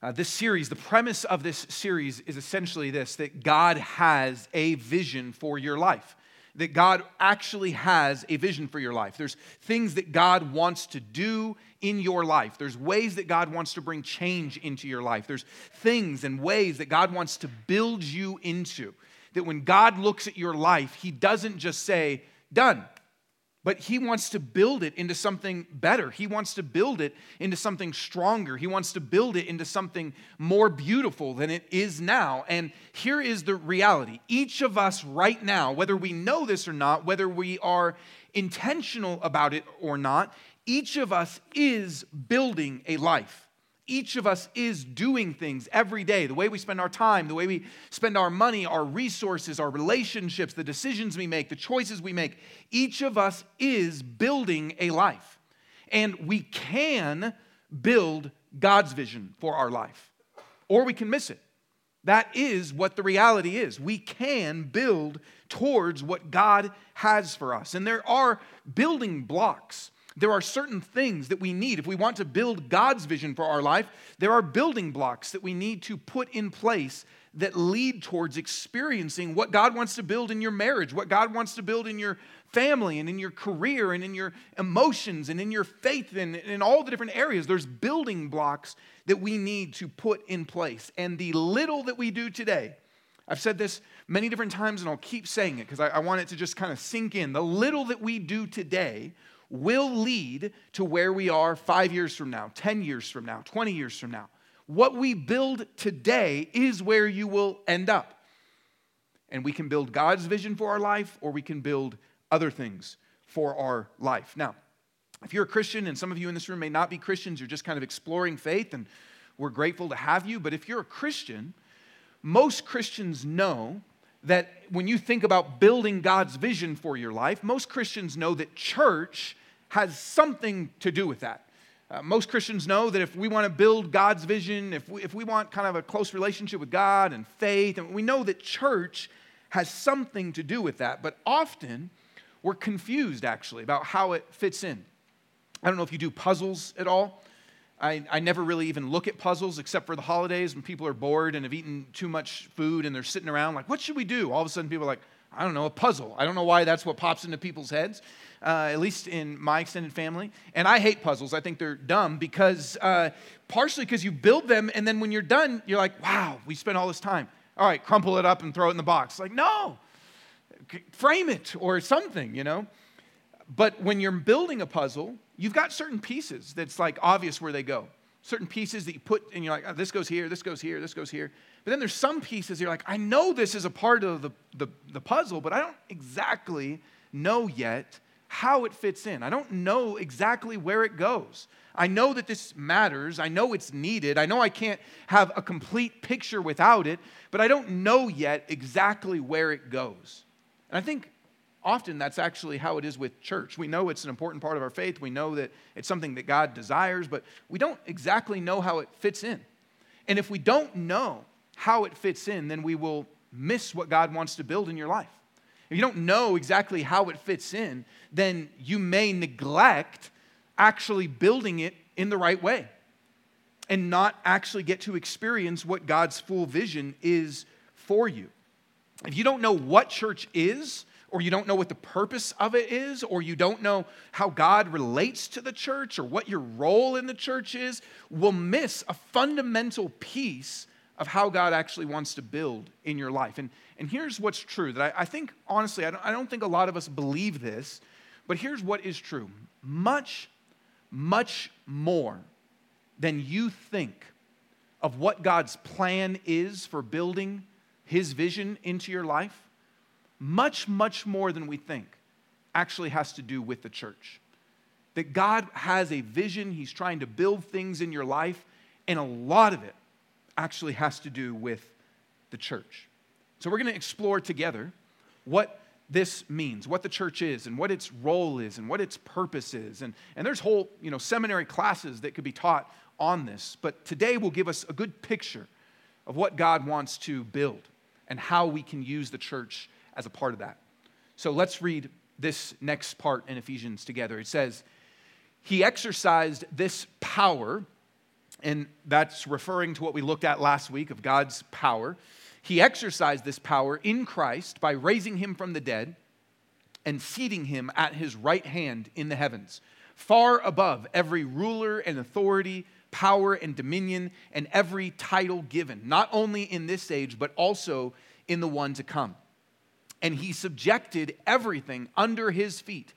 Uh, this series, the premise of this series is essentially this that God has a vision for your life. That God actually has a vision for your life. There's things that God wants to do in your life. There's ways that God wants to bring change into your life. There's things and ways that God wants to build you into. That when God looks at your life, He doesn't just say, done, but he wants to build it into something better. He wants to build it into something stronger. He wants to build it into something more beautiful than it is now. And here is the reality each of us, right now, whether we know this or not, whether we are intentional about it or not, each of us is building a life each of us is doing things every day the way we spend our time, the way we spend our money, our resources, our relationships, the decisions we make, the choices we make. Each of us is building a life. And we can build God's vision for our life, or we can miss it. That is what the reality is. We can build towards what God has for us. And there are building blocks there are certain things that we need. If we want to build God's vision for our life, there are building blocks that we need to put in place that lead towards experiencing what God wants to build in your marriage, what God wants to build in your family and in your career and in your emotions and in your faith and in all the different areas. There's building blocks that we need to put in place. And the little that we do today, I've said this many different times and I'll keep saying it because I, I want it to just kind of sink in. The little that we do today will lead to where we are five years from now, 10 years from now, 20 years from now. What we build today is where you will end up. And we can build God's vision for our life, or we can build other things for our life. Now, if you're a Christian, and some of you in this room may not be Christians, you're just kind of exploring faith, and we're grateful to have you. But if you're a Christian, most Christians know that when you think about building God's vision for your life, most Christians know that church has something to do with that. Uh, most Christians know that if we want to build God's vision, if we, if we want kind of a close relationship with God and faith, and we know that church has something to do with that, but often we're confused actually about how it fits in. I don't know if you do puzzles at all. I, I never really even look at puzzles except for the holidays when people are bored and have eaten too much food and they're sitting around like, what should we do? All of a sudden, people are like, I don't know, a puzzle. I don't know why that's what pops into people's heads, uh, at least in my extended family. And I hate puzzles. I think they're dumb because, uh, partially because you build them and then when you're done, you're like, wow, we spent all this time. All right, crumple it up and throw it in the box. Like, no, frame it or something, you know? But when you're building a puzzle, you've got certain pieces that's like obvious where they go. Certain pieces that you put and you're like, oh, this goes here, this goes here, this goes here. But then there's some pieces you're like, I know this is a part of the, the, the puzzle, but I don't exactly know yet how it fits in. I don't know exactly where it goes. I know that this matters. I know it's needed. I know I can't have a complete picture without it, but I don't know yet exactly where it goes. And I think often that's actually how it is with church. We know it's an important part of our faith. We know that it's something that God desires, but we don't exactly know how it fits in. And if we don't know how it fits in, then we will miss what God wants to build in your life. If you don't know exactly how it fits in, then you may neglect actually building it in the right way and not actually get to experience what God's full vision is for you. If you don't know what church is, or you don't know what the purpose of it is, or you don't know how God relates to the church or what your role in the church is, will miss a fundamental piece of how God actually wants to build in your life. And, and here's what's true that I, I think, honestly, I don't, I don't think a lot of us believe this, but here's what is true much, much more than you think of what God's plan is for building his vision into your life much, much more than we think, actually has to do with the church. That God has a vision, He's trying to build things in your life, and a lot of it actually has to do with the church. So we're going to explore together what this means, what the church is, and what its role is, and what its purpose is. And, and there's whole you know, seminary classes that could be taught on this. But today will give us a good picture of what God wants to build and how we can use the church as a part of that. So let's read this next part in Ephesians together. It says, He exercised this power And that's referring to what we looked at last week of God's power. He exercised this power in Christ by raising him from the dead and seating him at his right hand in the heavens, far above every ruler and authority, power and dominion, and every title given, not only in this age, but also in the one to come. And he subjected everything under his feet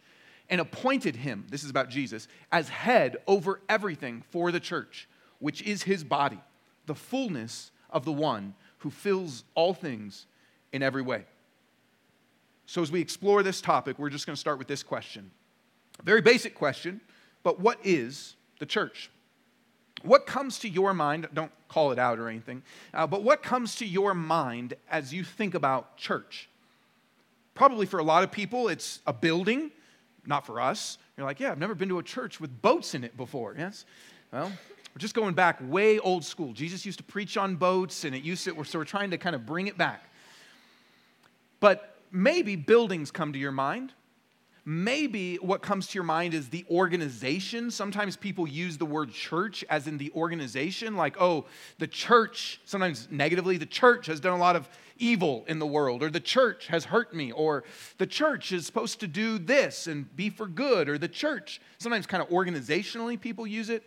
and appointed him, this is about Jesus, as head over everything for the church, which is his body, the fullness of the one who fills all things in every way. So, as we explore this topic, we're just going to start with this question. A very basic question, but what is the church? What comes to your mind? Don't call it out or anything, uh, but what comes to your mind as you think about church? Probably for a lot of people, it's a building, not for us. You're like, yeah, I've never been to a church with boats in it before. Yes? Well, we're just going back way old school. Jesus used to preach on boats, and it used to, so we're trying to kind of bring it back. But maybe buildings come to your mind. Maybe what comes to your mind is the organization. Sometimes people use the word church as in the organization, like, oh, the church, sometimes negatively, the church has done a lot of evil in the world, or the church has hurt me, or the church is supposed to do this and be for good, or the church, sometimes kind of organizationally people use it.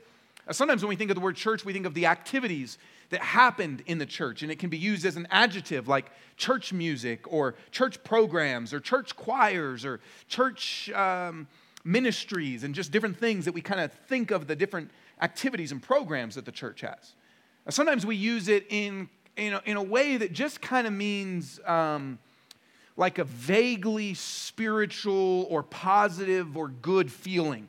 Sometimes when we think of the word church, we think of the activities that happened in the church, and it can be used as an adjective like church music or church programs or church choirs or church um, ministries and just different things that we kind of think of the different activities and programs that the church has. Sometimes we use it in, in, a, in a way that just kind of means um, like a vaguely spiritual or positive or good feeling.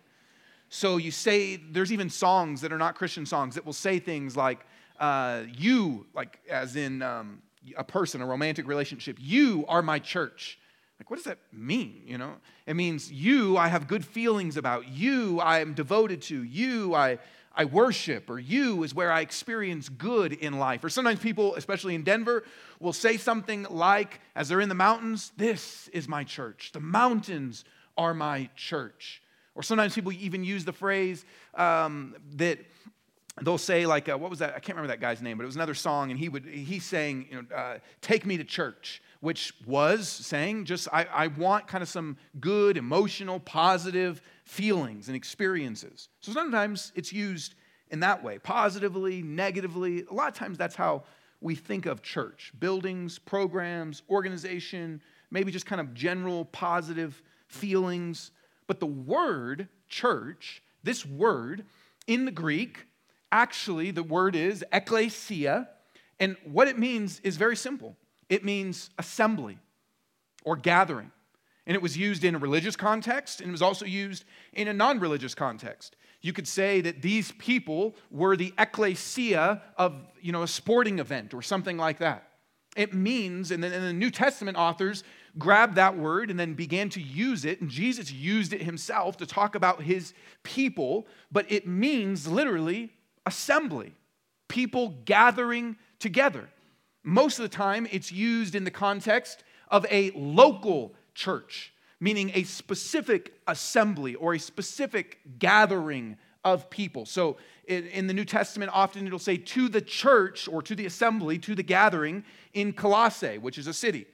So you say, there's even songs that are not Christian songs that will say things like, uh, you, like as in um, a person, a romantic relationship, you are my church. Like, what does that mean? You know, it means you, I have good feelings about. You, I am devoted to. You, I, I worship. Or you is where I experience good in life. Or sometimes people, especially in Denver, will say something like, as they're in the mountains, this is my church. The mountains are my church. Or sometimes people even use the phrase um, that they'll say like uh, what was that? I can't remember that guy's name but it was another song and he would he's saying you know uh, take me to church which was saying just I, I want kind of some good emotional positive feelings and experiences. So sometimes it's used in that way positively negatively. A lot of times that's how we think of church buildings programs organization maybe just kind of general positive feelings but the word church this word in the greek actually, the word is ecclesia, and what it means is very simple it means assembly or gathering. And it was used in a religious context, and it was also used in a non religious context. You could say that these people were the ecclesia of you know, a sporting event or something like that. It means, and then the New Testament authors grabbed that word and then began to use it, and Jesus used it himself to talk about his people, but it means literally assembly, people gathering together. Most of the time, it's used in the context of a local church, meaning a specific assembly or a specific gathering of people. So in the New Testament, often it'll say to the church or to the assembly, to the gathering in Colossae, which is a city,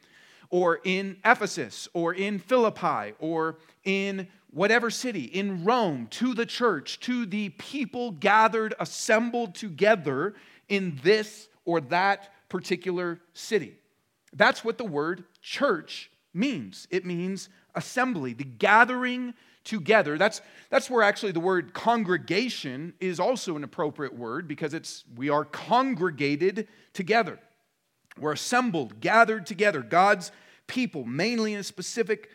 or in Ephesus, or in Philippi, or in whatever city, in Rome, to the church, to the people gathered, assembled together in this or that particular city. That's what the word church means. It means assembly, the gathering together. That's, that's where actually the word congregation is also an appropriate word because it's we are congregated together. We're assembled, gathered together, God's people, mainly in a specific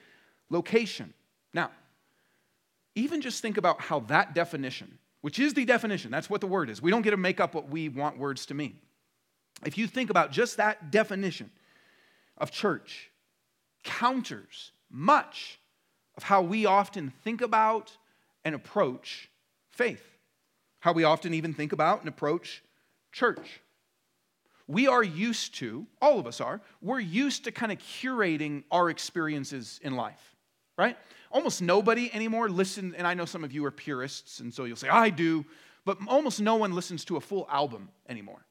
location. Now, even just think about how that definition, which is the definition, that's what the word is. We don't get to make up what we want words to mean. If you think about just that definition of church, counters much of how we often think about and approach faith, how we often even think about and approach church. We are used to, all of us are, we're used to kind of curating our experiences in life, right? almost nobody anymore listen, and I know some of you are purists, and so you'll say, I do, but almost no one listens to a full album anymore.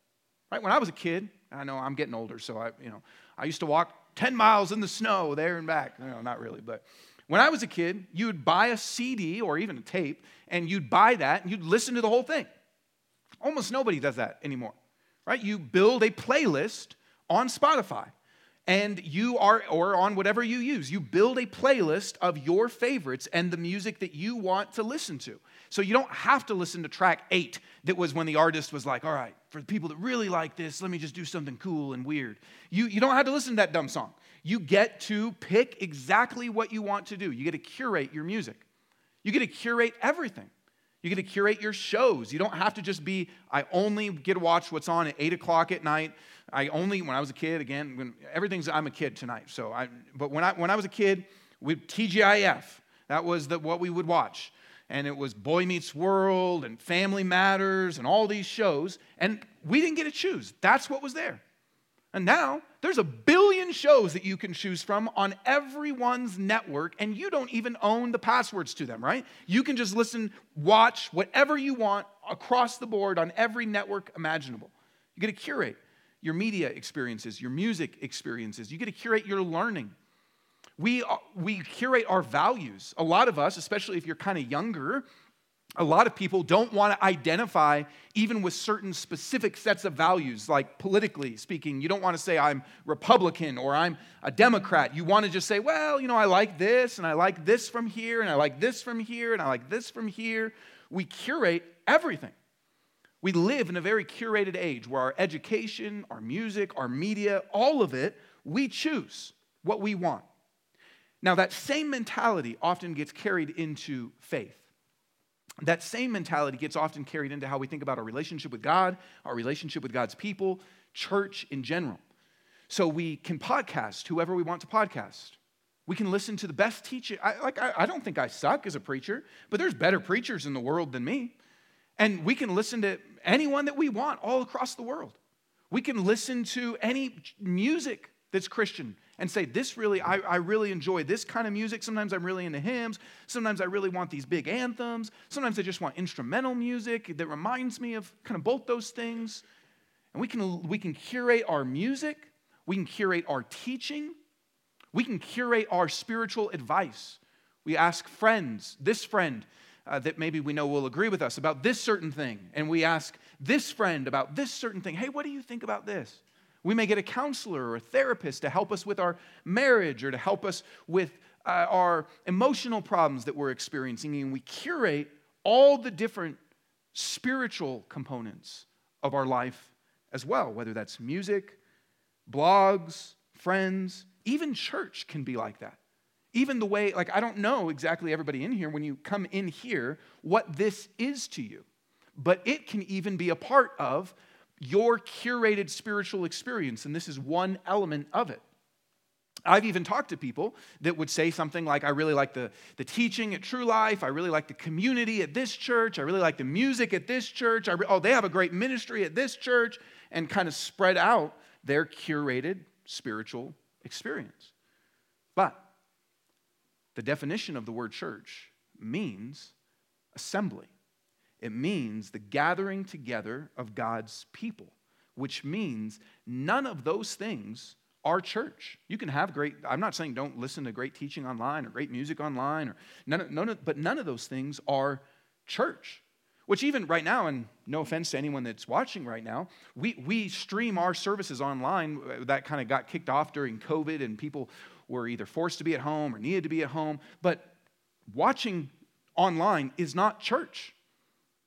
Right? When I was a kid, I know I'm getting older, so I, you know, I used to walk 10 miles in the snow there and back. No, not really, but when I was a kid, you would buy a CD or even a tape, and you'd buy that and you'd listen to the whole thing. Almost nobody does that anymore, right? You build a playlist on Spotify and you are, or on whatever you use, you build a playlist of your favorites and the music that you want to listen to. So you don't have to listen to track eight, that was when the artist was like, all right, for the people that really like this, let me just do something cool and weird. You, you don't have to listen to that dumb song. You get to pick exactly what you want to do. You get to curate your music, you get to curate everything. You get to curate your shows. You don't have to just be, I only get to watch what's on at 8 o'clock at night. I only, when I was a kid, again, when, everything's, I'm a kid tonight. So I, but when I, when I was a kid, with TGIF, that was the, what we would watch. And it was Boy Meets World and Family Matters and all these shows. And we didn't get to choose. That's what was there. And now there's a billion shows that you can choose from on everyone's network, and you don't even own the passwords to them, right? You can just listen, watch whatever you want across the board on every network imaginable. You get to curate your media experiences, your music experiences, you get to curate your learning. We, uh, we curate our values. A lot of us, especially if you're kind of younger, a lot of people don't want to identify even with certain specific sets of values, like politically speaking. You don't want to say, I'm Republican or I'm a Democrat. You want to just say, well, you know, I like this and I like this from here and I like this from here and I like this from here. We curate everything. We live in a very curated age where our education, our music, our media, all of it, we choose what we want. Now, that same mentality often gets carried into faith that same mentality gets often carried into how we think about our relationship with God, our relationship with God's people, church in general. So we can podcast whoever we want to podcast. We can listen to the best teaching. I, like, I, I don't think I suck as a preacher, but there's better preachers in the world than me. And we can listen to anyone that we want all across the world. We can listen to any music that's Christian and say, This really, I, I really enjoy this kind of music. Sometimes I'm really into hymns. Sometimes I really want these big anthems. Sometimes I just want instrumental music that reminds me of kind of both those things. And we can, we can curate our music, we can curate our teaching, we can curate our spiritual advice. We ask friends, this friend, uh, that maybe we know will agree with us about this certain thing. And we ask this friend about this certain thing. Hey, what do you think about this? We may get a counselor or a therapist to help us with our marriage or to help us with uh, our emotional problems that we're experiencing. And we curate all the different spiritual components of our life as well, whether that's music, blogs, friends, even church can be like that. Even the way, like, I don't know exactly everybody in here when you come in here what this is to you, but it can even be a part of your curated spiritual experience, and this is one element of it. I've even talked to people that would say something like, I really like the, the teaching at True Life. I really like the community at this church. I really like the music at this church. Re- oh, they have a great ministry at this church, and kind of spread out their curated spiritual experience. But the definition of the word church means assembly. It means the gathering together of God's people, which means none of those things are church. You can have great, I'm not saying don't listen to great teaching online or great music online, or none, none of, but none of those things are church. Which, even right now, and no offense to anyone that's watching right now, we, we stream our services online. That kind of got kicked off during COVID, and people were either forced to be at home or needed to be at home. But watching online is not church.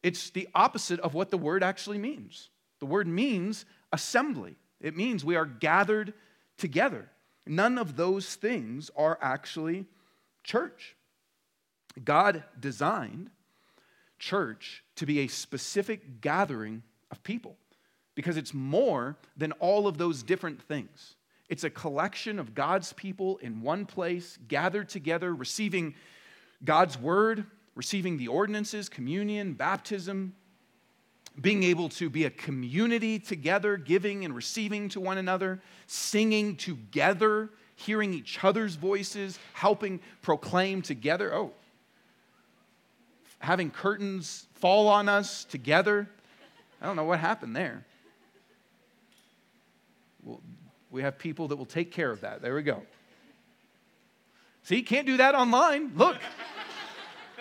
It's the opposite of what the word actually means. The word means assembly, it means we are gathered together. None of those things are actually church. God designed church to be a specific gathering of people because it's more than all of those different things. It's a collection of God's people in one place, gathered together, receiving God's word, receiving the ordinances, communion, baptism, being able to be a community together, giving and receiving to one another, singing together, hearing each other's voices, helping proclaim together. Oh, having curtains fall on us together. I don't know what happened there. Well, we have people that will take care of that. There we go. See, can't do that online. Look,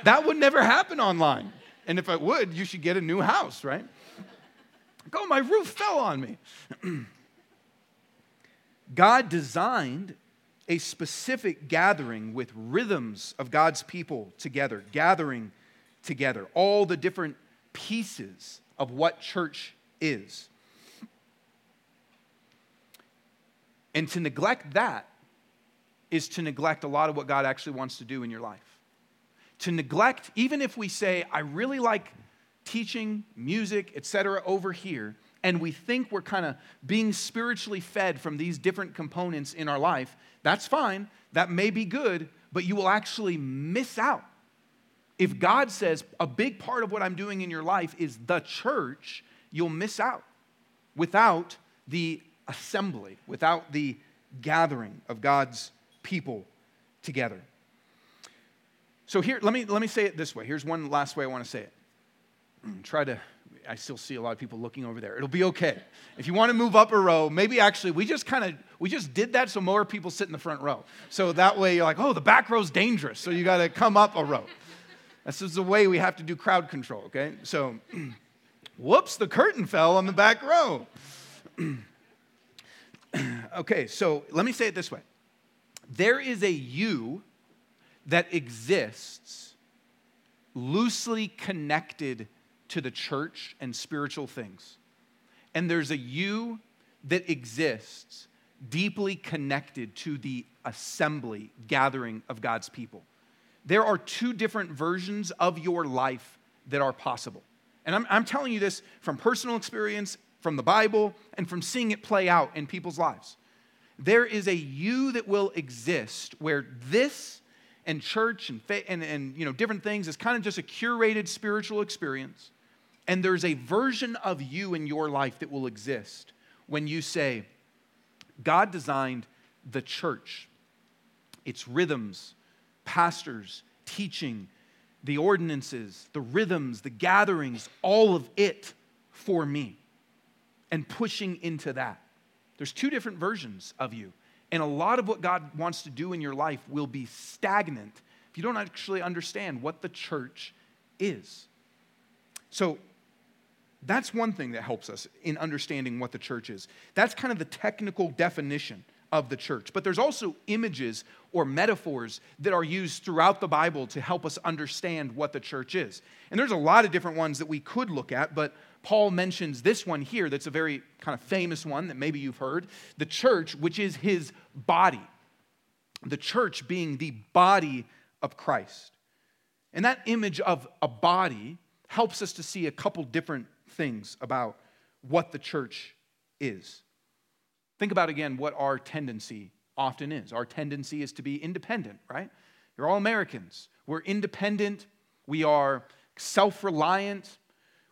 that would never happen online. And if it would, you should get a new house, right? Go, my roof fell on me. God designed a specific gathering with rhythms of God's people together, gathering together, all the different pieces of what church is. And to neglect that is to neglect a lot of what God actually wants to do in your life. To neglect, even if we say, I really like teaching, music, etc., over here, and we think we're kind of being spiritually fed from these different components in our life, that's fine. That may be good, but you will actually miss out. If God says a big part of what I'm doing in your life is the church, you'll miss out without the assembly, without the gathering of God's people together. So here, let me, let me say it this way. Here's one last way I want to say it. Mm, try to I still see a lot of people looking over there. It'll be okay. If you want to move up a row, maybe actually we just kind of we just did that so more people sit in the front row. So that way you're like, oh, the back row's dangerous, so you got to come up a row. This is the way we have to do crowd control. Okay, so whoops, the curtain fell on the back row. okay, so let me say it this way: there is a you that exists loosely connected to the church and spiritual things. And there's a you that exists deeply connected to the assembly, gathering of God's people. There are two different versions of your life that are possible. And I'm, I'm telling you this from personal experience, from the Bible, and from seeing it play out in people's lives. There is a you that will exist where this and church and, and, and you know, different things is kind of just a curated spiritual experience. And there's a version of you in your life that will exist when you say, God designed the church, its rhythms, pastors, teaching, the ordinances, the rhythms, the gatherings, all of it for me, and pushing into that. There's two different versions of you. And a lot of what God wants to do in your life will be stagnant if you don't actually understand what the church is. So, that's one thing that helps us in understanding what the church is. That's kind of the technical definition of the church. But there's also images or metaphors that are used throughout the Bible to help us understand what the church is. And there's a lot of different ones that we could look at, but Paul mentions this one here that's a very kind of famous one that maybe you've heard the church, which is his body. The church being the body of Christ. And that image of a body helps us to see a couple different things about what the church is. Think about again what our tendency often is. Our tendency is to be independent, right? You're all Americans. We're independent. We are self reliant.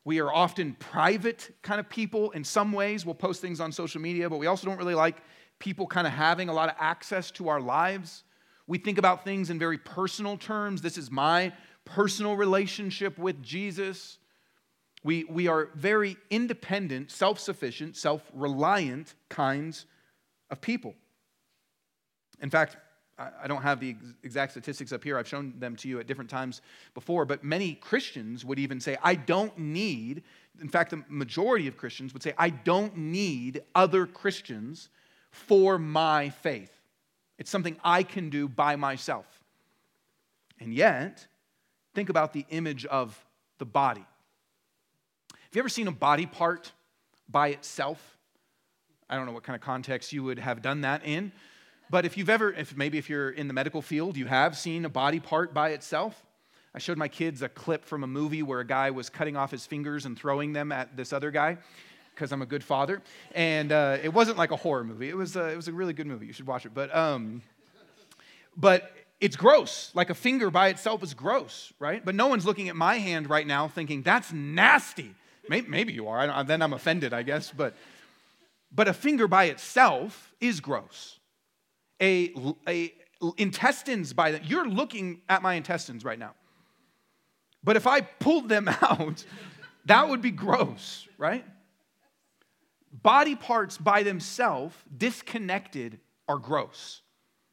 We are often private kind of people in some ways. We'll post things on social media, but we also don't really like people kind of having a lot of access to our lives. We think about things in very personal terms. This is my personal relationship with Jesus. We, we are very independent, self sufficient, self reliant kinds of people. In fact, I don't have the exact statistics up here. I've shown them to you at different times before, but many Christians would even say, I don't need, in fact, the majority of Christians would say, I don't need other Christians for my faith. It's something I can do by myself. And yet, think about the image of the body. Have you ever seen a body part by itself? I don't know what kind of context you would have done that in, but if you've ever, if maybe if you're in the medical field, you have seen a body part by itself. I showed my kids a clip from a movie where a guy was cutting off his fingers and throwing them at this other guy because I'm a good father. And uh, it wasn't like a horror movie. It was, a, it was a really good movie. You should watch it. But, um, but it's gross. Like a finger by itself is gross, right? But no one's looking at my hand right now thinking, that's nasty. Maybe, maybe you are. then I'm offended, I guess. But, but a finger by itself is gross. A, a intestines by that. You're looking at my intestines right now. But if I pulled them out, that would be gross, right? Body parts by themselves, disconnected, are gross.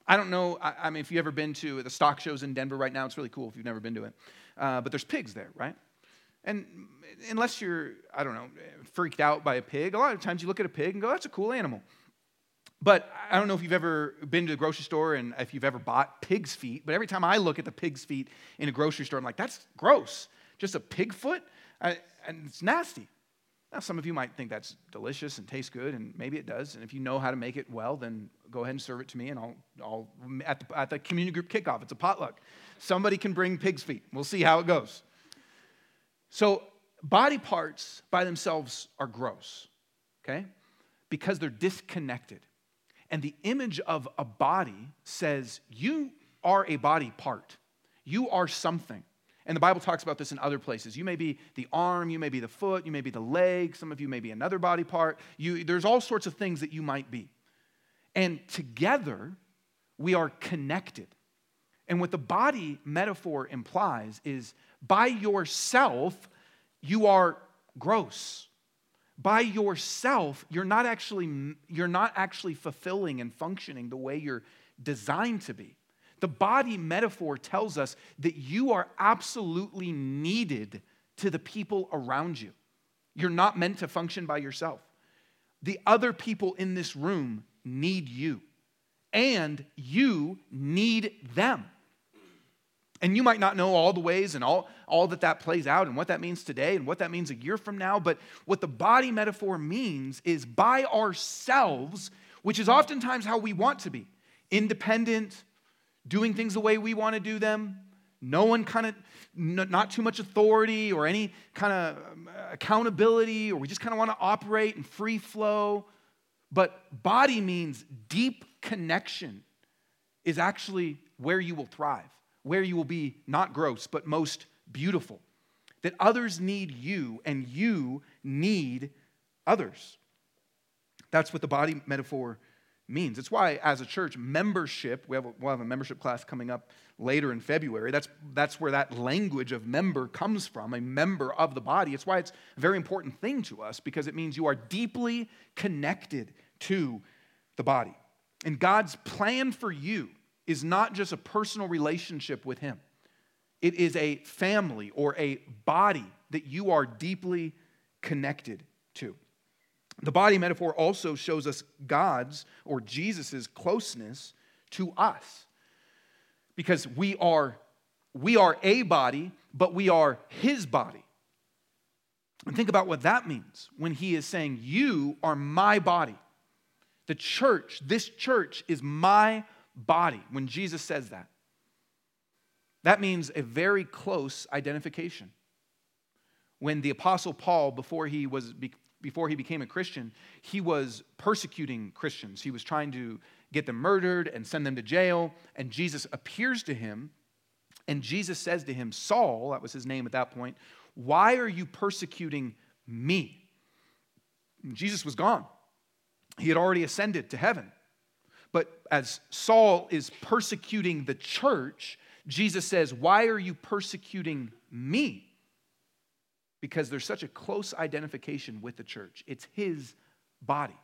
I don't know, I, I, mean, if you've ever been to the stock shows in Denver right now, it's really cool if you've never been to it. Uh, but there's pigs there, right? And unless you're, I don't know, freaked out by a pig, a lot of times you look at a pig and go, that's a cool animal. But I don't know if you've ever been to the grocery store and if you've ever bought pig's feet, but every time I look at the pig's feet in a grocery store, I'm like, that's gross. Just a pig foot? I, and it's nasty. Now, some of you might think that's delicious and tastes good, and maybe it does. And if you know how to make it well, then go ahead and serve it to me, and I'll, I'll at, the, at the community group kickoff, it's a potluck. Somebody can bring pig's feet. We'll see how it goes. So, body parts by themselves are gross, okay? Because they're disconnected. And the image of a body says, You are a body part, you are something. And the Bible talks about this in other places. You may be the arm, you may be the foot, you may be the leg, some of you may be another body part. You, there's all sorts of things that you might be. And together, we are connected. And what the body metaphor implies is by yourself, you are gross. By yourself, you're not actually, you're not actually fulfilling and functioning the way you're designed to be. The body metaphor tells us that you are absolutely needed to the people around you. You're not meant to function by yourself. The other people in this room need you, and you need them. And you might not know all the ways and all, all that that plays out and what that means today and what that means a year from now, but what the body metaphor means is by ourselves, which is oftentimes how we want to be. Independent, doing things the way we want to do them, no one kind of, not too much authority or any kind of um, accountability, or we just kind of want to operate in free flow. But body means deep connection is actually where you will thrive, where you will be not gross, but most beautiful. That others need you and you need others. That's what the body metaphor means. It's why, as a church, membership, we have a, we'll have a membership class coming up later in February. That's, that's where that language of member comes from, a member of the body. It's why it's a very important thing to us because it means you are deeply connected to the body. And God's plan for you is not just a personal relationship with Him, it is a family or a body that you are deeply connected to. The body metaphor also shows us God's or Jesus' closeness to us. Because we are, we are a body, but we are his body. And think about what that means when he is saying, You are my body. The church, this church is my body. When Jesus says that, that means a very close identification. When the Apostle Paul, before he was before he became a Christian, he was persecuting Christians. He was trying to get them murdered and send them to jail. And Jesus appears to him, and Jesus says to him, Saul, that was his name at that point, why are you persecuting me? And Jesus was gone. He had already ascended to heaven. But as Saul is persecuting the church, Jesus says, Why are you persecuting me? because there's such a close identification with the church. It's his body.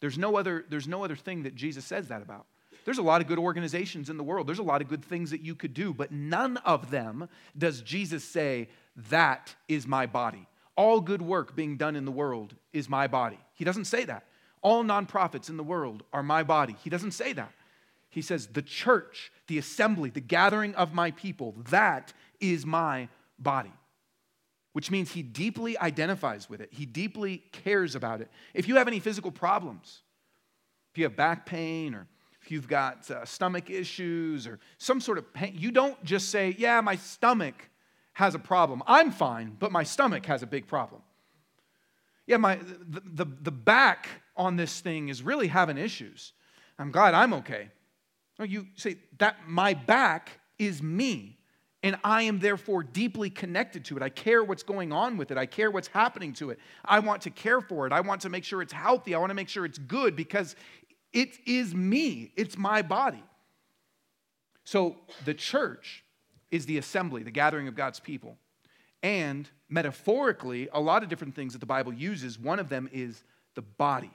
There's no other, there's no other thing that Jesus says that about. There's a lot of good organizations in the world. There's a lot of good things that you could do, but none of them does Jesus say, That is my body. All good work being done in the world is my body. He doesn't say that. All nonprofits in the world are my body. He doesn't say that. He says, The church, the assembly, the gathering of my people, that is my body which means he deeply identifies with it. He deeply cares about it. If you have any physical problems, if you have back pain or if you've got uh, stomach issues or some sort of pain, you don't just say, Yeah, my stomach has a problem. I'm fine, but my stomach has a big problem. Yeah, my, the, the, the back on this thing is really having issues. I'm glad I'm okay. No, you say that my back is me and I am therefore deeply connected to it. I care what's going on with it. I care what's happening to it. I want to care for it. I want to make sure it's healthy. I want to make sure it's good because it is me, it's my body. So the church is the assembly, the gathering of God's people. And metaphorically, a lot of different things that the Bible uses. One of them is the body,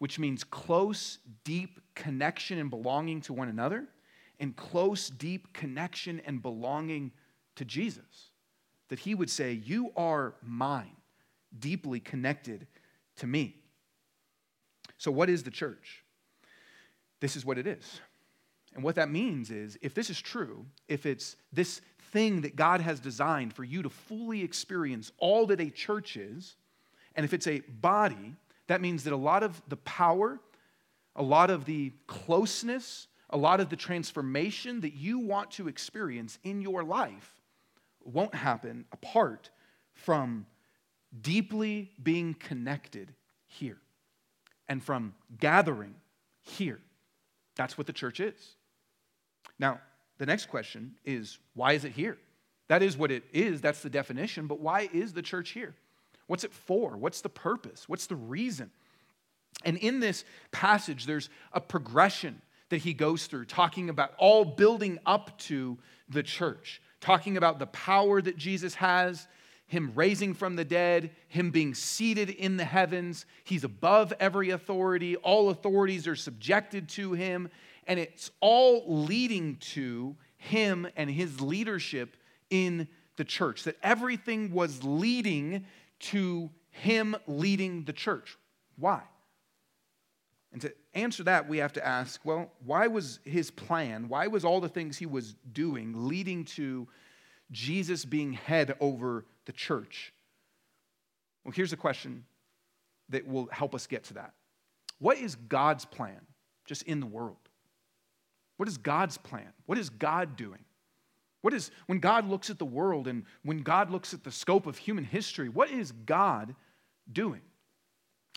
which means close, deep connection and belonging to one another, and close, deep connection and belonging to Jesus. That he would say, You are mine, deeply connected to me. So, what is the church? This is what it is. And what that means is if this is true, if it's this thing that God has designed for you to fully experience all that a church is, and if it's a body, that means that a lot of the power, a lot of the closeness, a lot of the transformation that you want to experience in your life won't happen apart from deeply being connected here and from gathering here. That's what the church is. Now, the next question is why is it here? That is what it is, that's the definition, but why is the church here? What's it for? What's the purpose? What's the reason? And in this passage, there's a progression that he goes through, talking about all building up to the church, talking about the power that Jesus has, him raising from the dead, him being seated in the heavens. He's above every authority, all authorities are subjected to him, and it's all leading to him and his leadership in the church. That everything was leading to him leading the church. Why? And to answer that, we have to ask well, why was his plan, why was all the things he was doing leading to Jesus being head over the church? Well, here's a question that will help us get to that. What is God's plan just in the world? What is God's plan? What is God doing? What is, when God looks at the world and when God looks at the scope of human history, what is God doing?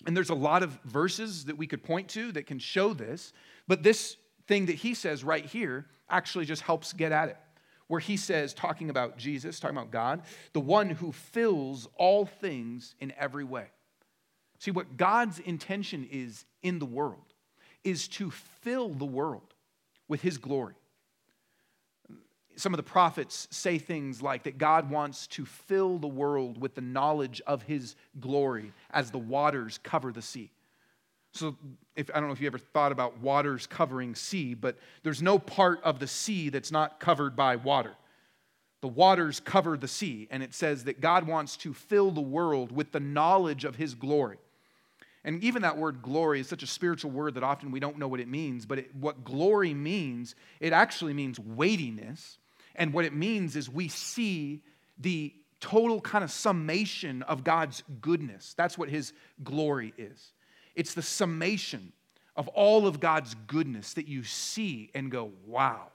And there's a lot of verses that we could point to that can show this, but this thing that he says right here actually just helps get at it. Where he says, talking about Jesus, talking about God, the one who fills all things in every way. See, what God's intention is in the world is to fill the world with his glory some of the prophets say things like that God wants to fill the world with the knowledge of his glory as the waters cover the sea. So, if, I don't know if you ever thought about waters covering sea, but there's no part of the sea that's not covered by water. The waters cover the sea, and it says that God wants to fill the world with the knowledge of his glory. And even that word glory is such a spiritual word that often we don't know what it means, but it, what glory means, it actually means weightiness and what it means is we see the total kind of summation of God's goodness. That's what his glory is. It's the summation of all of God's goodness that you see and go, wow.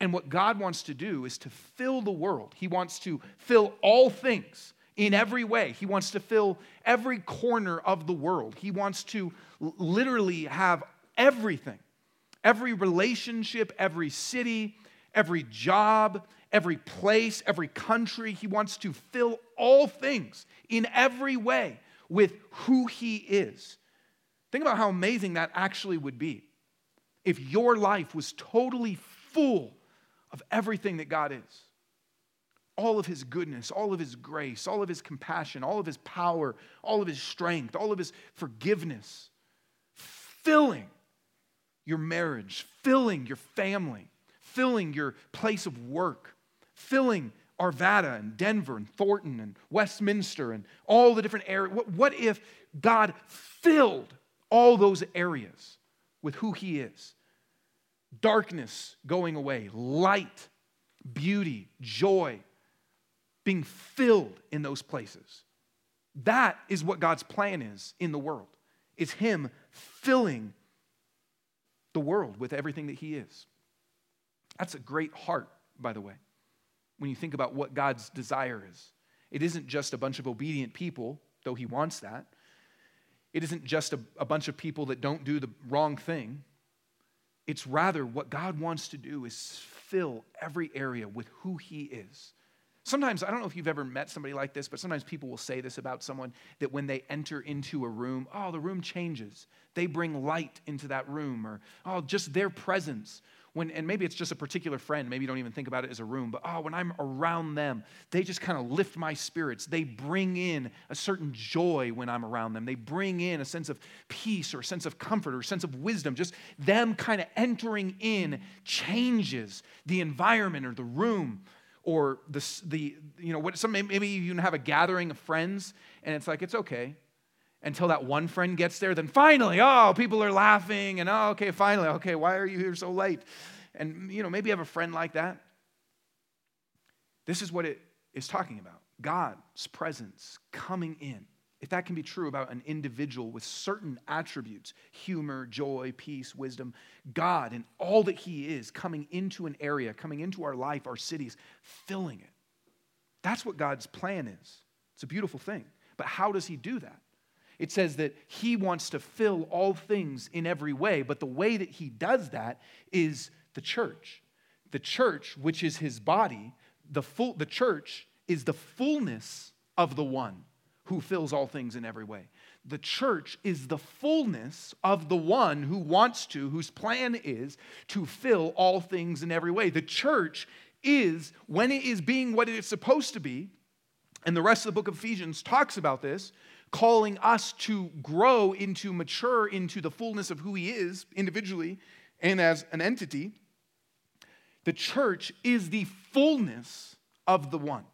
And what God wants to do is to fill the world. He wants to fill all things in every way. He wants to fill every corner of the world. He wants to literally have everything every relationship, every city, every job, every place, every country. He wants to fill all things in every way with who He is. Think about how amazing that actually would be if your life was totally full of everything that God is. All of his goodness, all of his grace, all of his compassion, all of his power, all of his strength, all of his forgiveness, filling your marriage, filling your family, filling your place of work, filling Arvada and Denver and Thornton and Westminster and all the different areas. What, what if God filled all those areas with who He is? Darkness going away, light, beauty, joy being filled in those places. That is what God's plan is in the world. It's Him filling the world with everything that He is. That's a great heart, by the way, when you think about what God's desire is. It isn't just a bunch of obedient people, though He wants that. It isn't just a, a bunch of people that don't do the wrong thing. It's rather what God wants to do is fill every area with who He is. Sometimes, I don't know if you've ever met somebody like this, but sometimes people will say this about someone that when they enter into a room, oh, the room changes. They bring light into that room, or oh, just their presence when, and maybe it's just a particular friend, maybe you don't even think about it as a room, but oh, when I'm around them, they just kind of lift my spirits. They bring in a certain joy when I'm around them. They bring in a sense of peace or a sense of comfort or a sense of wisdom. Just them kind of entering in changes the environment or the room or the, the you know, what, some, maybe you even have a gathering of friends and it's like, it's okay until that one friend gets there. Then finally, oh, people are laughing, and oh, okay, finally, okay, why are you here so late? And, you know, maybe you have a friend like that. This is what it is talking about God's presence coming in. If that can be true about an individual with certain attributes humor, joy, peace, wisdom God and all that He is coming into an area, coming into our life, our cities, filling it. That's what God's plan is. It's a beautiful thing. But how does He do that? It says that he wants to fill all things in every way, but the way that he does that is the church. The church, which is his body, the, full, the church is the fullness of the one who fills all things in every way. The church is the fullness of the one who wants to, whose plan is to fill all things in every way. The church is, when it is being what it is supposed to be, and the rest of the book of Ephesians talks about this, calling us to grow into mature into the fullness of who he is individually and as an entity. The church is the fullness of the one.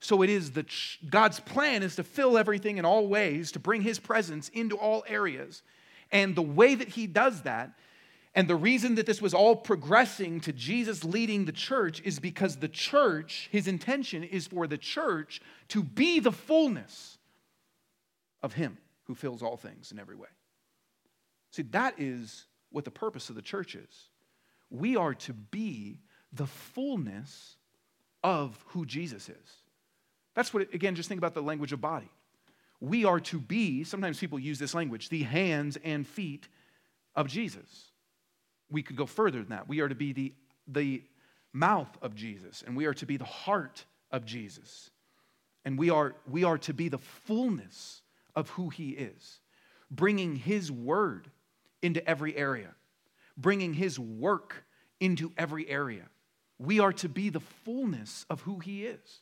So it is the God's plan is to fill everything in all ways, to bring his presence into all areas. And the way that he does that, and the reason that this was all progressing to Jesus leading the church is because the church, his intention is for the church to be the fullness of Him who fills all things in every way. See, that is what the purpose of the church is. We are to be the fullness of who Jesus is. That's what, again, just think about the language of body. We are to be, sometimes people use this language, the hands and feet of Jesus. We could go further than that. We are to be the, the mouth of Jesus, and we are to be the heart of Jesus. And we are, we are to be the fullness of who He is, bringing His word into every area, bringing His work into every area. We are to be the fullness of who He is.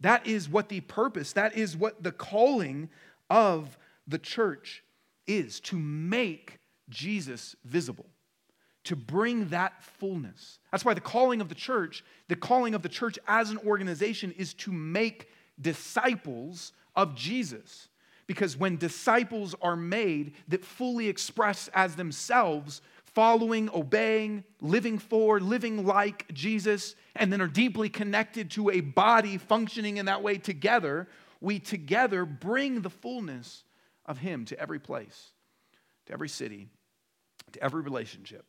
That is what the purpose, that is what the calling of the church is to make Jesus visible, to bring that fullness. That's why the calling of the church, the calling of the church as an organization is to make disciples of Jesus. Because when disciples are made that fully express as themselves following, obeying, living for, living like Jesus, and then are deeply connected to a body functioning in that way together, we together bring the fullness of Him to every place, to every city, to every relationship.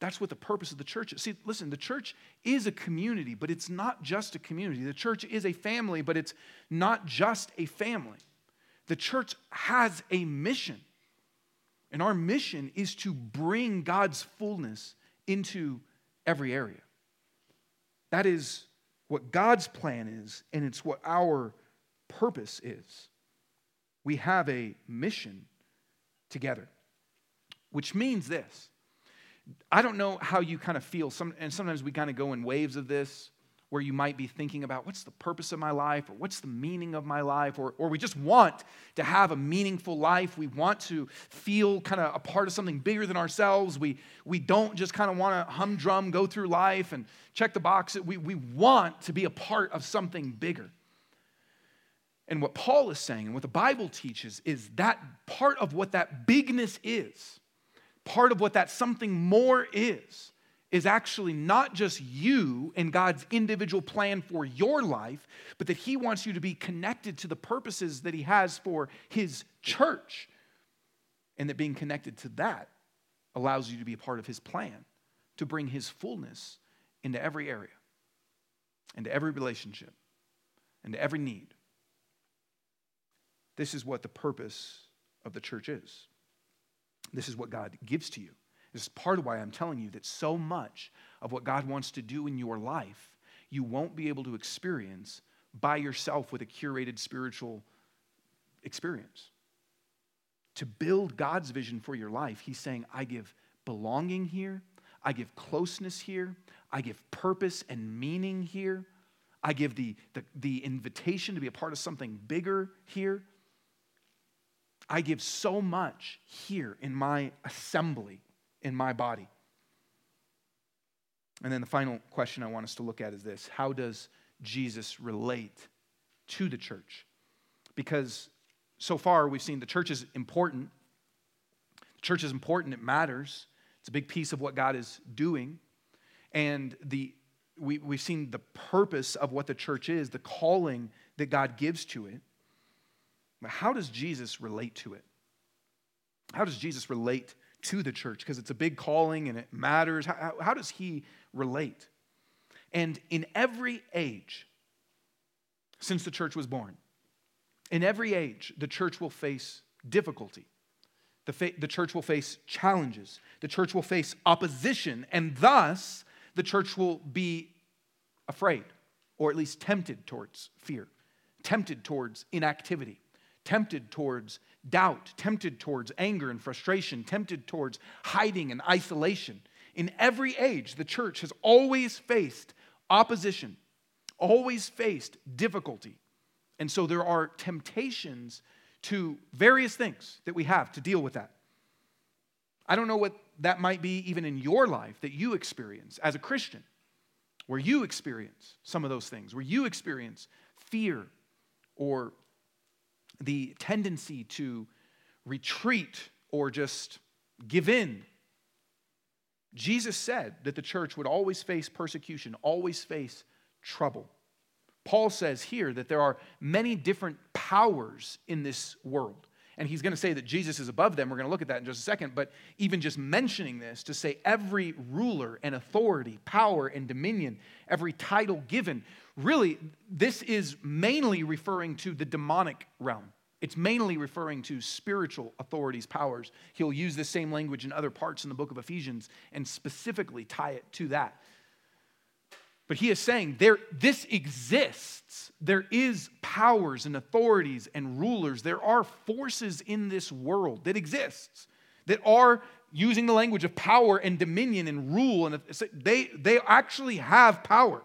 That's what the purpose of the church is. See, listen, the church is a community, but it's not just a community. The church is a family, but it's not just a family. The church has a mission. And our mission is to bring God's fullness into every area. That is what God's plan is, and it's what our purpose is. We have a mission together, which means this. I don't know how you kind of feel, some, and sometimes we kind of go in waves of this where you might be thinking about what's the purpose of my life or what's the meaning of my life, or, or we just want to have a meaningful life. We want to feel kind of a part of something bigger than ourselves. We, we don't just kind of want to humdrum go through life and check the box. We, we want to be a part of something bigger. And what Paul is saying and what the Bible teaches is that part of what that bigness is, part of what that something more is, is actually not just you and God's individual plan for your life, but that He wants you to be connected to the purposes that He has for His church. And that being connected to that allows you to be a part of His plan to bring His fullness into every area, into every relationship, into every need. This is what the purpose of the church is. This is what God gives to you. This is part of why I'm telling you that so much of what God wants to do in your life, you won't be able to experience by yourself with a curated spiritual experience. To build God's vision for your life, He's saying, I give belonging here, I give closeness here. I give purpose and meaning here. I give the, the, the invitation to be a part of something bigger here. I give so much here in my assembly, in my body. And then the final question I want us to look at is this How does Jesus relate to the church? Because so far we've seen the church is important. The church is important, it matters. It's a big piece of what God is doing. And the, we, we've seen the purpose of what the church is, the calling that God gives to it. But how does Jesus relate to it? How does Jesus relate to the church? Because it's a big calling and it matters. How, how does he relate? And in every age since the church was born, in every age, the church will face difficulty. The, fa- the church will face challenges. The church will face opposition, and thus the church will be afraid, or at least tempted towards fear, tempted towards inactivity, tempted towards doubt, tempted towards anger and frustration, tempted towards hiding and isolation. In every age, the church has always faced opposition, always faced difficulty. And so there are temptations to various things that we have to deal with that. I don't know what that might be even in your life that you experience as a Christian, where you experience some of those things, where you experience fear or the tendency to retreat or just give in. Jesus said that the church would always face persecution, always face trouble. Paul says here that there are many different powers in this world. And he's going to say that Jesus is above them. We're going to look at that in just a second. But even just mentioning this to say every ruler and authority, power and dominion, every title given, really, this is mainly referring to the demonic realm. It's mainly referring to spiritual authorities, powers. He'll use the same language in other parts in the book of Ephesians and specifically tie it to that. But he is saying there, this exists. There is powers and authorities and rulers. There are forces in this world that exists that are using the language of power and dominion and rule and they, they actually have power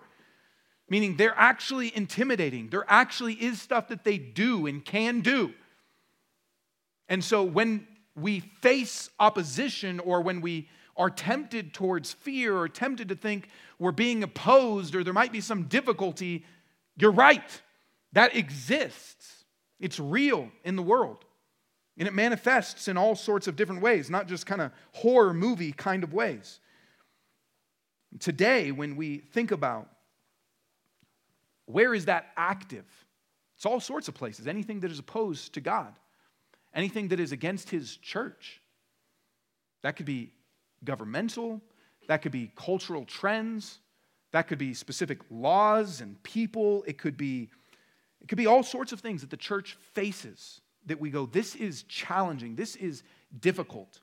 meaning they're actually intimidating there actually is stuff that they do and can do and so when we face opposition or when we are tempted towards fear or tempted to think we're being opposed or there might be some difficulty, you're right. That exists. It's real in the world. And it manifests in all sorts of different ways, not just kind of horror movie kind of ways. Today, when we think about where is that active, it's all sorts of places. Anything that is opposed to God, anything that is against His church. That could be governmental, that could be cultural trends, that could be specific laws and people, it could be it could be all sorts of things that the church faces that we go this is challenging, this is difficult.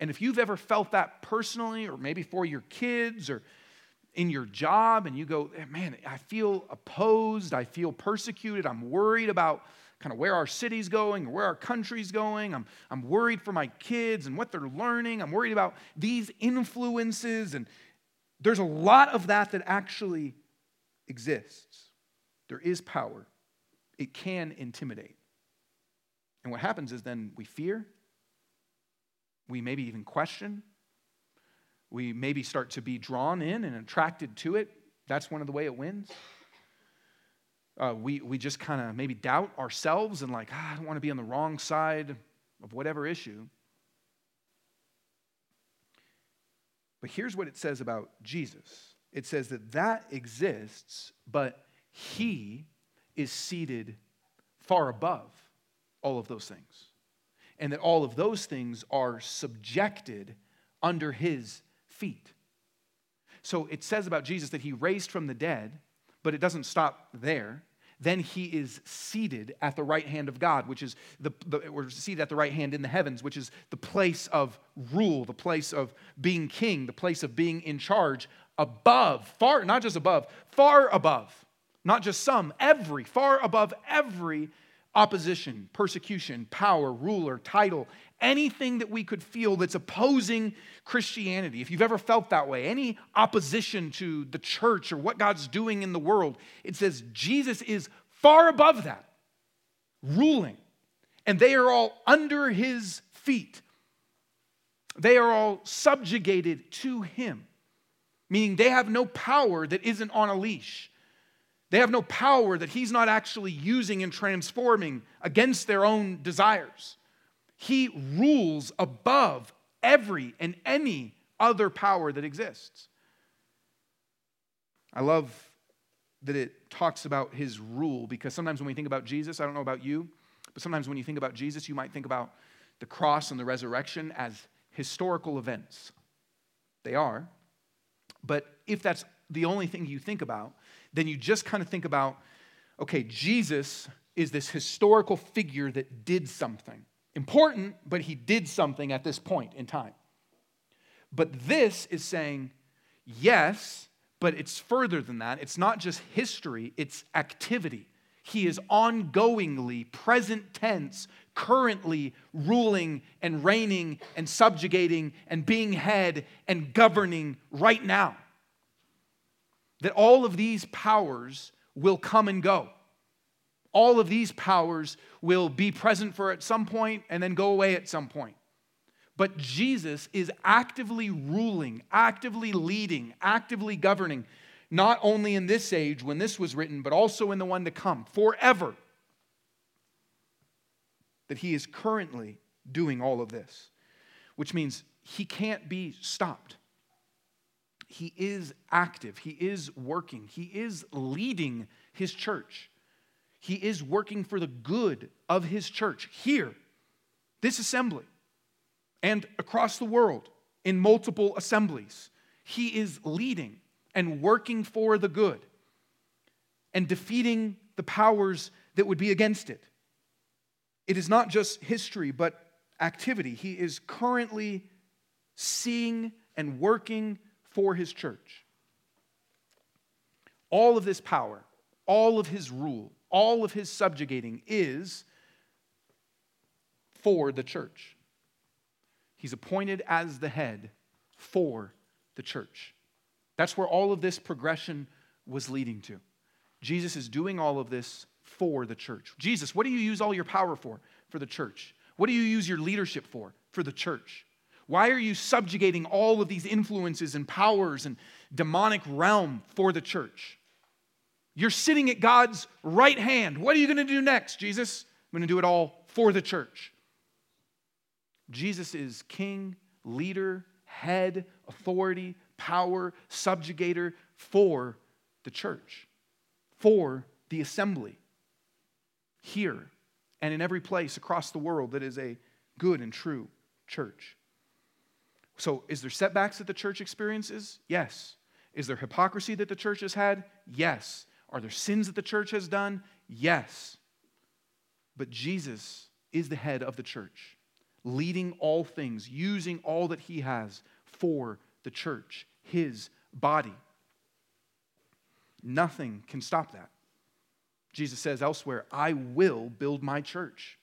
And if you've ever felt that personally or maybe for your kids or in your job and you go, man, I feel opposed, I feel persecuted, I'm worried about kind of where our city's going or where our country's going. I'm, I'm worried for my kids and what they're learning. I'm worried about these influences. And there's a lot of that that actually exists. There is power, it can intimidate. And what happens is then we fear, we maybe even question, we maybe start to be drawn in and attracted to it. That's one of the way it wins uh, we, we just kind of maybe doubt ourselves and like, ah, I don't want to be on the wrong side of whatever issue. But here's what it says about Jesus it says that that exists, but he is seated far above all of those things. And that all of those things are subjected under his feet. So it says about Jesus that he raised from the dead, but it doesn't stop there then he is seated at the right hand of God, which is the, the we're seated at the right hand in the heavens, which is the place of rule, the place of being king, the place of being in charge, above, far, not just above, far above, not just some, every, far above every opposition, persecution, power, ruler, title, anything that we could feel that's opposing Christianity, if you've ever felt that way, any opposition to the church or what God's doing in the world, it says Jesus is far above that, ruling. And they are all under his feet. They are all subjugated to him, meaning they have no power that isn't on a leash. They have no power that he's not actually using and transforming against their own desires. He rules above every and any other power that exists. I love that it talks about his rule because sometimes when we think about Jesus, I don't know about you, but sometimes when you think about Jesus, you might think about the cross and the resurrection as historical events. They are. But if that's the only thing you think about, then you just kind of think about okay, Jesus is this historical figure that did something. Important, but he did something at this point in time. But this is saying, yes, but it's further than that. It's not just history, it's activity. He is ongoingly, present tense, currently ruling and reigning and subjugating and being head and governing right now that all of these powers will come and go. All of these powers will be present for at some point and then go away at some point. But Jesus is actively ruling, actively leading, actively governing, not only in this age when this was written, but also in the one to come, forever. That he is currently doing all of this, which means he can't be stopped. He is active, He is working, He is leading His church. He is working for the good of His church here, this assembly, and across the world in multiple assemblies. He is leading and working for the good and defeating the powers that would be against it. It is not just history, but activity. He is currently seeing and working for his church. All of this power, all of his rule, all of his subjugating is for the church. He's appointed as the head for the church. That's where all of this progression was leading to. Jesus is doing all of this for the church. Jesus, what do you use all your power for? For the church. What do you use your leadership for? For the church. Why are you subjugating all of these influences and powers and demonic realm for the church? You're sitting at God's right hand. What are you going to do next, Jesus? I'm going to do it all for the church. Jesus is king, leader, head, authority, power, subjugator for the church, for the assembly, here and in every place across the world that is a good and true church. So, is there setbacks that the church experiences? Yes. Is there hypocrisy that the church has had? Yes. Are there sins that the church has done? Yes. But Jesus is the head of the church, leading all things, using all that he has for the church, his body. Nothing can stop that. Jesus says elsewhere, I will build my church.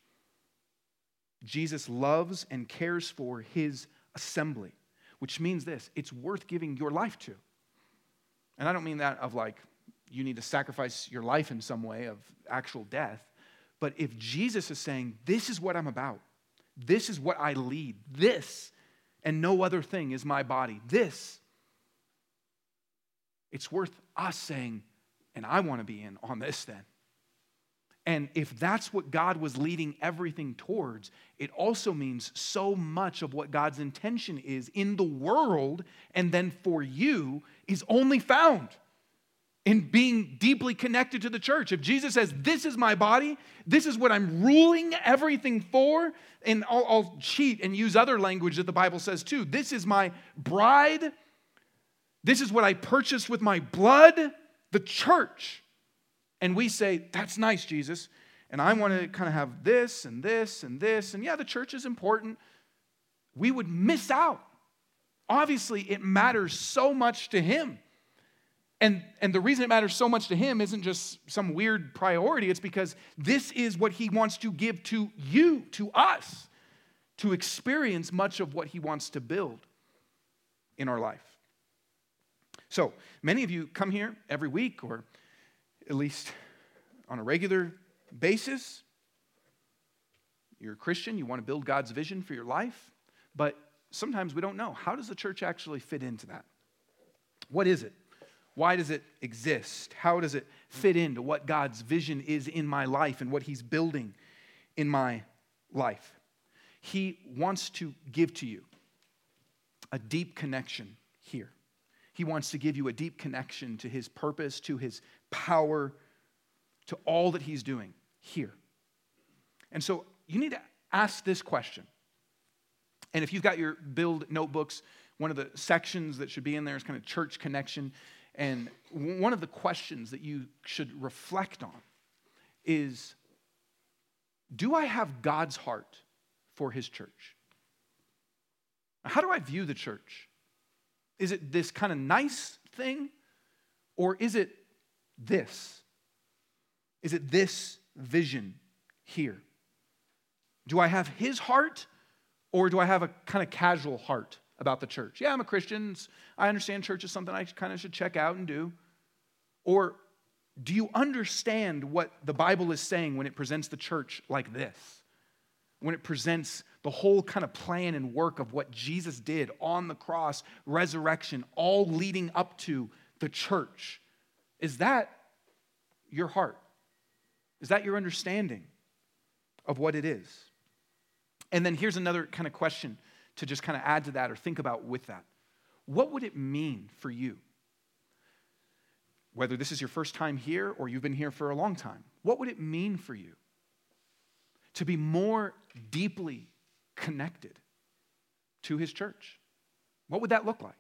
Jesus loves and cares for his assembly, which means this it's worth giving your life to. And I don't mean that of like, you need to sacrifice your life in some way of actual death. But if Jesus is saying, This is what I'm about, this is what I lead, this and no other thing is my body, this, it's worth us saying, And I want to be in on this then. And if that's what God was leading everything towards, it also means so much of what God's intention is in the world and then for you is only found in being deeply connected to the church. If Jesus says, This is my body, this is what I'm ruling everything for, and I'll, I'll cheat and use other language that the Bible says too. This is my bride, this is what I purchased with my blood, the church. And we say, That's nice, Jesus. And I want to kind of have this and this and this. And yeah, the church is important. We would miss out. Obviously, it matters so much to Him. And, and the reason it matters so much to him isn't just some weird priority, it's because this is what he wants to give to you, to us, to experience much of what he wants to build in our life. So, many of you come here every week or at least on a regular basis. You're a Christian, you want to build God's vision for your life, but sometimes we don't know. How does the church actually fit into that? What is it? Why does it exist? How does it fit into what God's vision is in my life and what He's building in my life? He wants to give to you a deep connection here. He wants to give you a deep connection to His purpose, to His power, to all that He's doing here. And so you need to ask this question. And if you've got your build notebooks, one of the sections that should be in there is kind of church connection. And one of the questions that you should reflect on is Do I have God's heart for his church? How do I view the church? Is it this kind of nice thing? Or is it this? Is it this vision here? Do I have his heart or do I have a kind of casual heart? About the church. Yeah, I'm a Christian. I understand church is something I kind of should check out and do. Or do you understand what the Bible is saying when it presents the church like this? When it presents the whole kind of plan and work of what Jesus did on the cross, resurrection, all leading up to the church. Is that your heart? Is that your understanding of what it is? And then here's another kind of question to just kind of add to that or think about with that. What would it mean for you? Whether this is your first time here or you've been here for a long time, what would it mean for you to be more deeply connected to his church? What would that look like?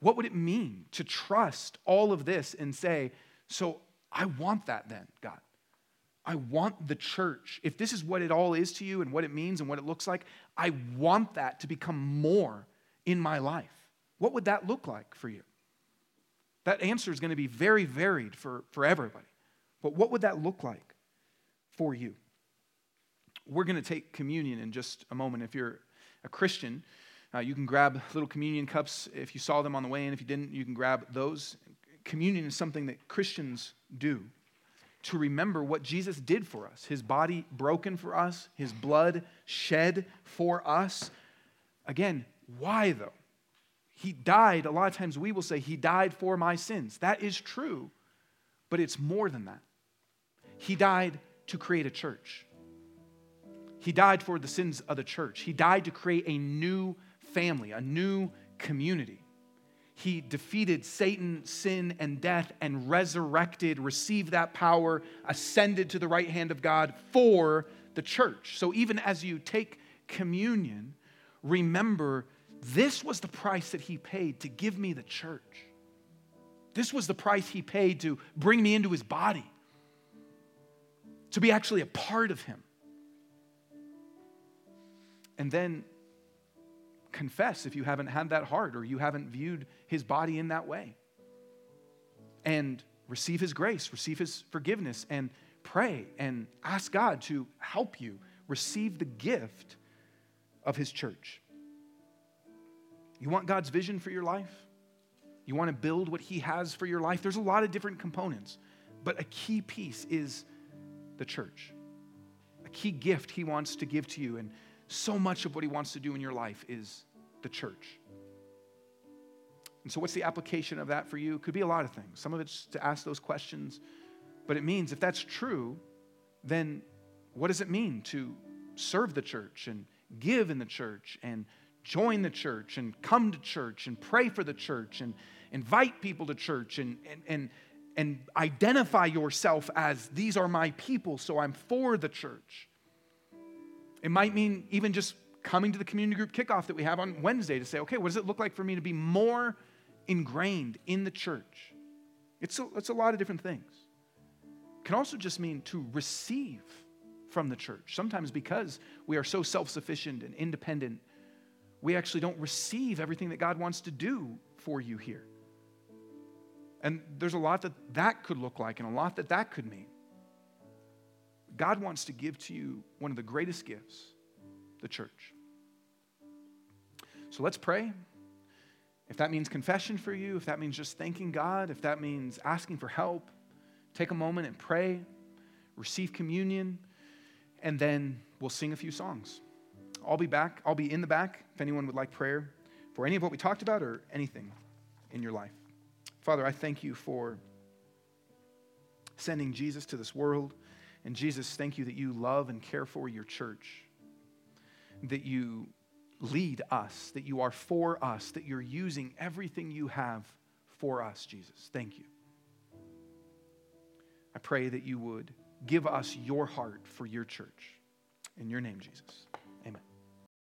What would it mean to trust all of this and say, So I want that then, God? I want the church, if this is what it all is to you and what it means and what it looks like, I want that to become more in my life. What would that look like for you? That answer is going to be very varied for, for everybody. But what would that look like for you? We're going to take communion in just a moment. If you're a Christian, uh, you can grab little communion cups if you saw them on the way in. If you didn't, you can grab those. Communion is something that Christians do to remember what Jesus did for us his body broken for us, his blood shed for us. Again, why though? He died, a lot of times we will say, He died for my sins. That is true, but it's more than that. He died to create a church. He died for the sins of the church. He died to create a new family, a new community he defeated Satan, sin, and death and resurrected, received that power, ascended to the right hand of God for the church. So even as you take communion, remember this was the price that he paid to give me the church. This was the price he paid to bring me into his body, to be actually a part of him. And then confess if you haven't had that heart or you haven't viewed his body in that way. And receive his grace, receive his forgiveness, and pray and ask God to help you receive the gift of his church. You want God's vision for your life? You want to build what he has for your life? There's a lot of different components, but a key piece is the church. A key gift he wants to give to you. And so much of what he wants to do in your life is the church. And so, what's the application of that for you? It could be a lot of things. Some of it's to ask those questions, but it means if that's true, then what does it mean to serve the church and give in the church and join the church and come to church and pray for the church and invite people to church and, and, and, and identify yourself as these are my people, so I'm for the church? It might mean even just coming to the community group kickoff that we have on Wednesday to say, okay, what does it look like for me to be more ingrained in the church? It's a, it's a lot of different things. It can also just mean to receive from the church. Sometimes because we are so self sufficient and independent, we actually don't receive everything that God wants to do for you here. And there's a lot that that could look like and a lot that that could mean. God wants to give to you one of the greatest gifts the church. So let's pray. If that means confession for you, if that means just thanking God, if that means asking for help, take a moment and pray, receive communion, and then we'll sing a few songs. I'll be back. I'll be in the back if anyone would like prayer for any of what we talked about or anything in your life. Father, I thank you for sending Jesus to this world. And Jesus, thank you that you love and care for your church, that you lead us, that you are for us, that you're using everything you have for us, Jesus. Thank you. I pray that you would give us your heart for your church. In your name, Jesus.